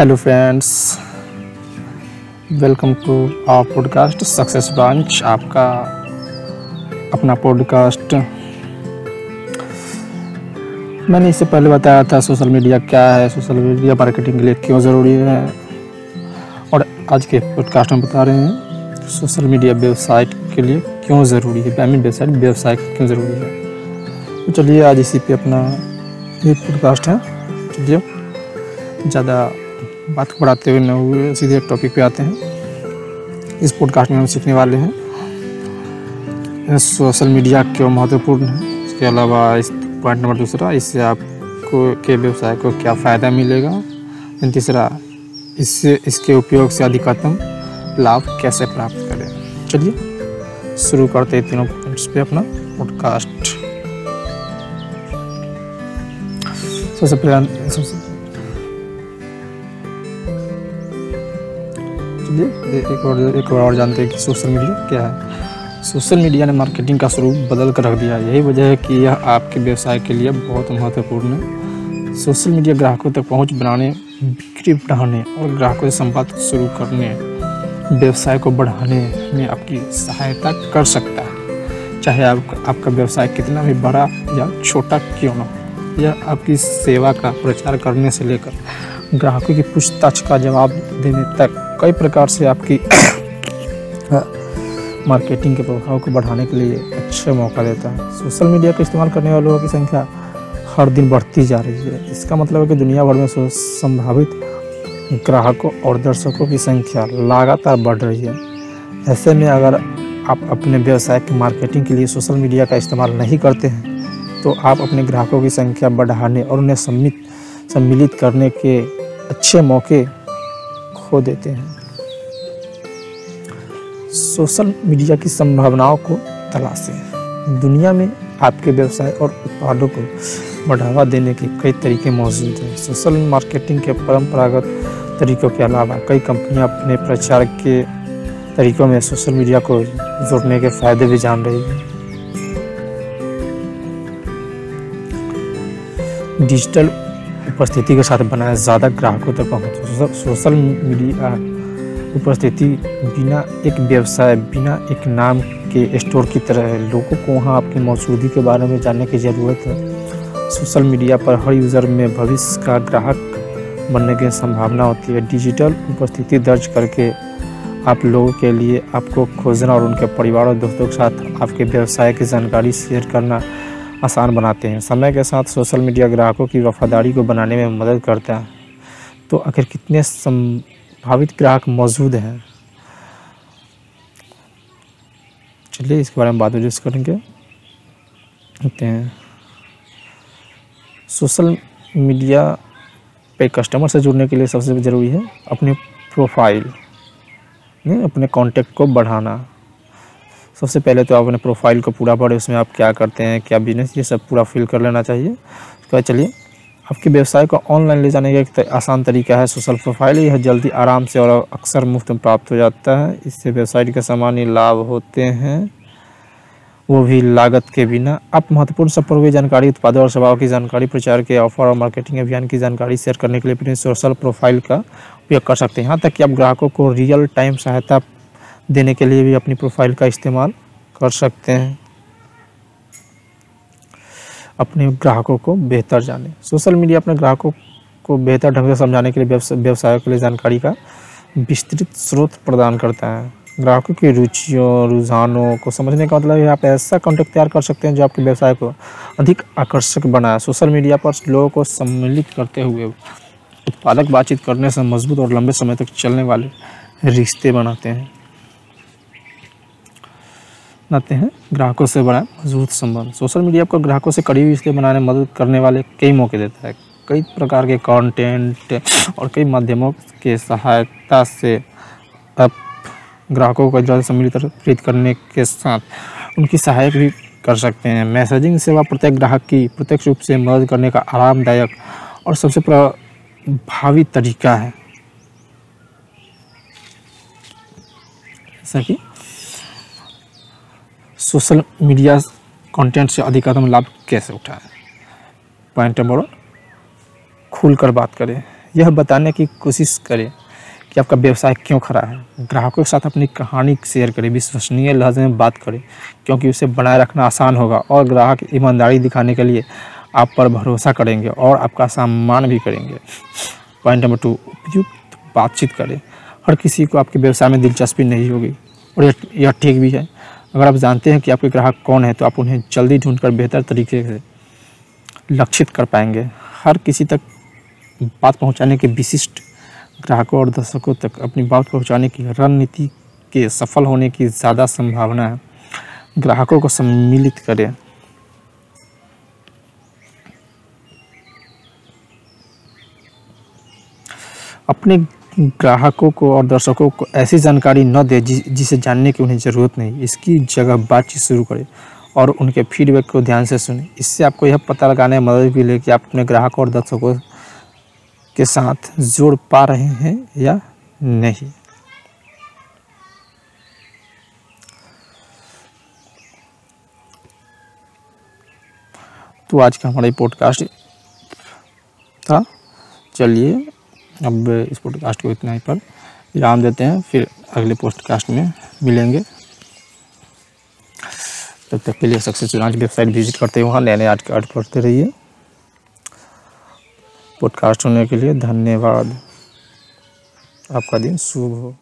Hello friends welcome to our podcast success branch आपका अपना podcast मैंने इससे पहले बताया था सोशल मीडिया क्या है सोशल मीडिया मार्केटिंग के लिए क्यों ज़रूरी है? और आज के पॉडकास्ट में बता रहे हैं सोशल मीडिया वेबसाइट के लिए क्यों ज़रूरी है? मीन वेबसाइट व्यवसाय क्यों ज़रूरी है? तो चलिए आज इसी पे अपना ये पॉडकास्ट है। चलिए, ज़्यादा बात को बढ़ाते हुए न हुए सीधे टॉपिक पे आते हैं। इस पॉडकास्ट में हम सीखने वाले हैं। सोशल मीडिया क्यों महत्वपूर्ण है? इसके अलावा इस पॉइंट नंबर दूसरा, इससे आपको के व्यवसाय को क्या फ़ायदा मिलेगा? तीसरा, इससे, इसके उपयोग से अधिकतम लाभ कैसे प्राप्त करें? चलिए, शुरू करते हैं तीनों पॉइंट्स पे अपना पॉडकास्ट सबसे पहले चलिए एक और एक और जानते हैं कि सोशल मीडिया क्या है। सोशल मीडिया ने मार्केटिंग का स्वरूप बदल कर रख दिया है। यही वजह है कि यह आपके व्यवसाय के लिए बहुत महत्वपूर्ण है। सोशल मीडिया ग्राहकों तक पहुँच बनाने, बिक्री बढ़ाने और ग्राहकों से संवाद शुरू करने, व्यवसाय को बढ़ाने में आपकी सहायता कर सकता है। चाहे आप, आपका व्यवसाय कितना भी बड़ा या छोटा क्यों ना हो, यह आपकी सेवा का प्रचार करने से लेकर ग्राहकों की पूछताछ का जवाब देने तक कई प्रकार से आपकी मार्केटिंग के प्रभाव को बढ़ाने के लिए अच्छे मौका देता है। सोशल मीडिया का इस्तेमाल करने वालों की संख्या हर दिन बढ़ती जा रही है। इसका मतलब है कि दुनिया भर में संभावित ग्राहकों और दर्शकों की संख्या लगातार बढ़ रही है। ऐसे में अगर आप अपने व्यवसाय की मार्केटिंग के लिए सोशल मीडिया का इस्तेमाल नहीं करते हैं तो आप अपने ग्राहकों की संख्या बढ़ाने और उन्हें सम्मिलित सम्मिलित करने के अच्छे मौके खो देते हैं। सोशल मीडिया की संभावनाओं को तलाशें। दुनिया में आपके व्यवसाय और उत्पादों को बढ़ावा देने के कई तरीके मौजूद हैं। सोशल मार्केटिंग के परंपरागत तरीकों के अलावा कई कंपनियाँ अपने प्रचार के तरीकों में सोशल मीडिया को जोड़ने के फ़ायदे भी जान रही हैं। डिजिटल उपस्थिति के साथ बनाया, ज़्यादा ग्राहकों तक पहुँच। सोशल मीडिया उपस्थिति बिना एक व्यवसाय, बिना एक नाम के स्टोर की तरह है। लोगों को वहाँ आपकी मौजूदगी के बारे में जानने की ज़रूरत है। सोशल मीडिया पर हर यूज़र में भविष्य का ग्राहक बनने की संभावना होती है। डिजिटल उपस्थिति दर्ज करके आप लोगों के लिए आपको खोजना और उनके परिवार और दोस्तों के साथ आपके व्यवसाय की जानकारी शेयर करना आसान बनाते हैं। समय के साथ सोशल मीडिया ग्राहकों की वफादारी को बनाने में मदद करता है। तो आखिर कितने संभावित ग्राहक मौजूद हैं? चलिए, इसके बारे में बात डिस्कस करेंगे। होते हैं। सोशल मीडिया पे कस्टमर से जुड़ने के लिए सबसे ज़रूरी है अपनी प्रोफ़ाइल अपने कांटेक्ट को बढ़ाना। सबसे पहले तो आप अपने प्रोफ़ाइल को पूरा पढ़े, उसमें आप क्या करते हैं, क्या बिज़नेस ये सब पूरा फिल कर लेना चाहिए। उसके बाद चलिए, आपके व्यवसाय को ऑनलाइन ले जाने का एक आसान तरीका है सोशल प्रोफ़ाइल यह जल्दी आराम से और अक्सर मुफ़्त में प्राप्त हो जाता है। इससे वेबसाइट के सामान्य लाभ होते हैं। वो भी लागत के बिना। आप महत्वपूर्ण संपर्क जानकारी, उत्पादों और सेवाओं की जानकारी, प्रचार के ऑफ़र और मार्केटिंग अभियान की जानकारी शेयर करने के लिए अपने सोशल प्रोफ़ाइल का उपयोग कर सकते हैं। यहाँ तक कि आप ग्राहकों को रियल टाइम सहायता देने के लिए भी अपनी प्रोफ़ाइल का इस्तेमाल कर सकते हैं। अपने ग्राहकों को बेहतर जाने। सोशल मीडिया अपने ग्राहकों को बेहतर ढंग से समझाने के लिए व्यवसायों के लिए जानकारी का विस्तृत स्रोत प्रदान करता है। ग्राहकों की रुचियों, रुझानों को समझने का मतलब आप ऐसा कॉन्टेक्ट तैयार कर सकते हैं जो आपके व्यवसाय को अधिक आकर्षक बनाए। सोशल मीडिया पर लोगों को सम्मिलित करते हुए उत्पादक बातचीत करने से मज़बूत और लंबे समय तक चलने वाले रिश्ते बनाते हैं। बनाते हैं ग्राहकों से बड़ा मज़बूत संबंध। सोशल मीडिया आपको ग्राहकों से करीबी इसलिए बनाने मदद करने वाले कई मौके देता है। कई प्रकार के कंटेंट और कई माध्यमों के सहायता से आप ग्राहकों को ज़्यादा सम्मिलित प्रेरित करने के साथ उनकी सहायक भी कर सकते हैं। मैसेजिंग सेवा प्रत्येक ग्राहक की प्रत्यक्ष रूप से मदद करने का आरामदायक और सबसे प्रभावी तरीका है। जैसा कि सोशल मीडिया कंटेंट से अधिकतम लाभ कैसे उठाएँ? पॉइंट नंबर खुल कर बात करें। यह बताने की कोशिश करें कि आपका व्यवसाय क्यों खड़ा है। ग्राहकों के साथ अपनी कहानी शेयर करें, विश्वसनीय लहजे में बात करें, क्योंकि उसे बनाए रखना आसान होगा और ग्राहक ईमानदारी दिखाने के लिए आप पर भरोसा करेंगे और आपका सम्मान भी करेंगे। पॉइंट नंबर टू उपयुक्त बातचीत करें। हर किसी को आपके व्यवसाय में दिलचस्पी नहीं होगी और यह ठीक भी है। अगर आप जानते हैं कि आपके ग्राहक कौन है तो आप उन्हें जल्दी ढूंढकर बेहतर तरीके से लक्षित कर पाएँगे। हर किसी तक बात पहुँचाने के विशिष्ट ग्राहकों और दर्शकों तक अपनी बात पहुँचाने की रणनीति के सफल होने की ज़्यादा संभावना है। ग्राहकों को सम्मिलित करें। अपने ग्राहकों को और दर्शकों को ऐसी जानकारी न दे जिसे जानने की उन्हें ज़रूरत नहीं। इसकी जगह बातचीत शुरू करें और उनके फीडबैक को ध्यान से सुने। इससे आपको यह पता लगाने में मदद मिले कि आप अपने ग्राहकों और दर्शकों के साथ जोड़ पा रहे हैं या नहीं। तो आज का हमारा पॉडकास्ट था। चलिए अब इस पॉडकास्ट को इतना ही पर विराम देते हैं, फिर अगले पॉडकास्ट में मिलेंगे। तब तक के लिए सक्सेस लॉन्च वेबसाइट विज़िट करते वहाँ नए नए आर्ट कार्ड पढ़ते रहिए। पॉडकास्ट होने के लिए धन्यवाद। आपका दिन शुभ हो।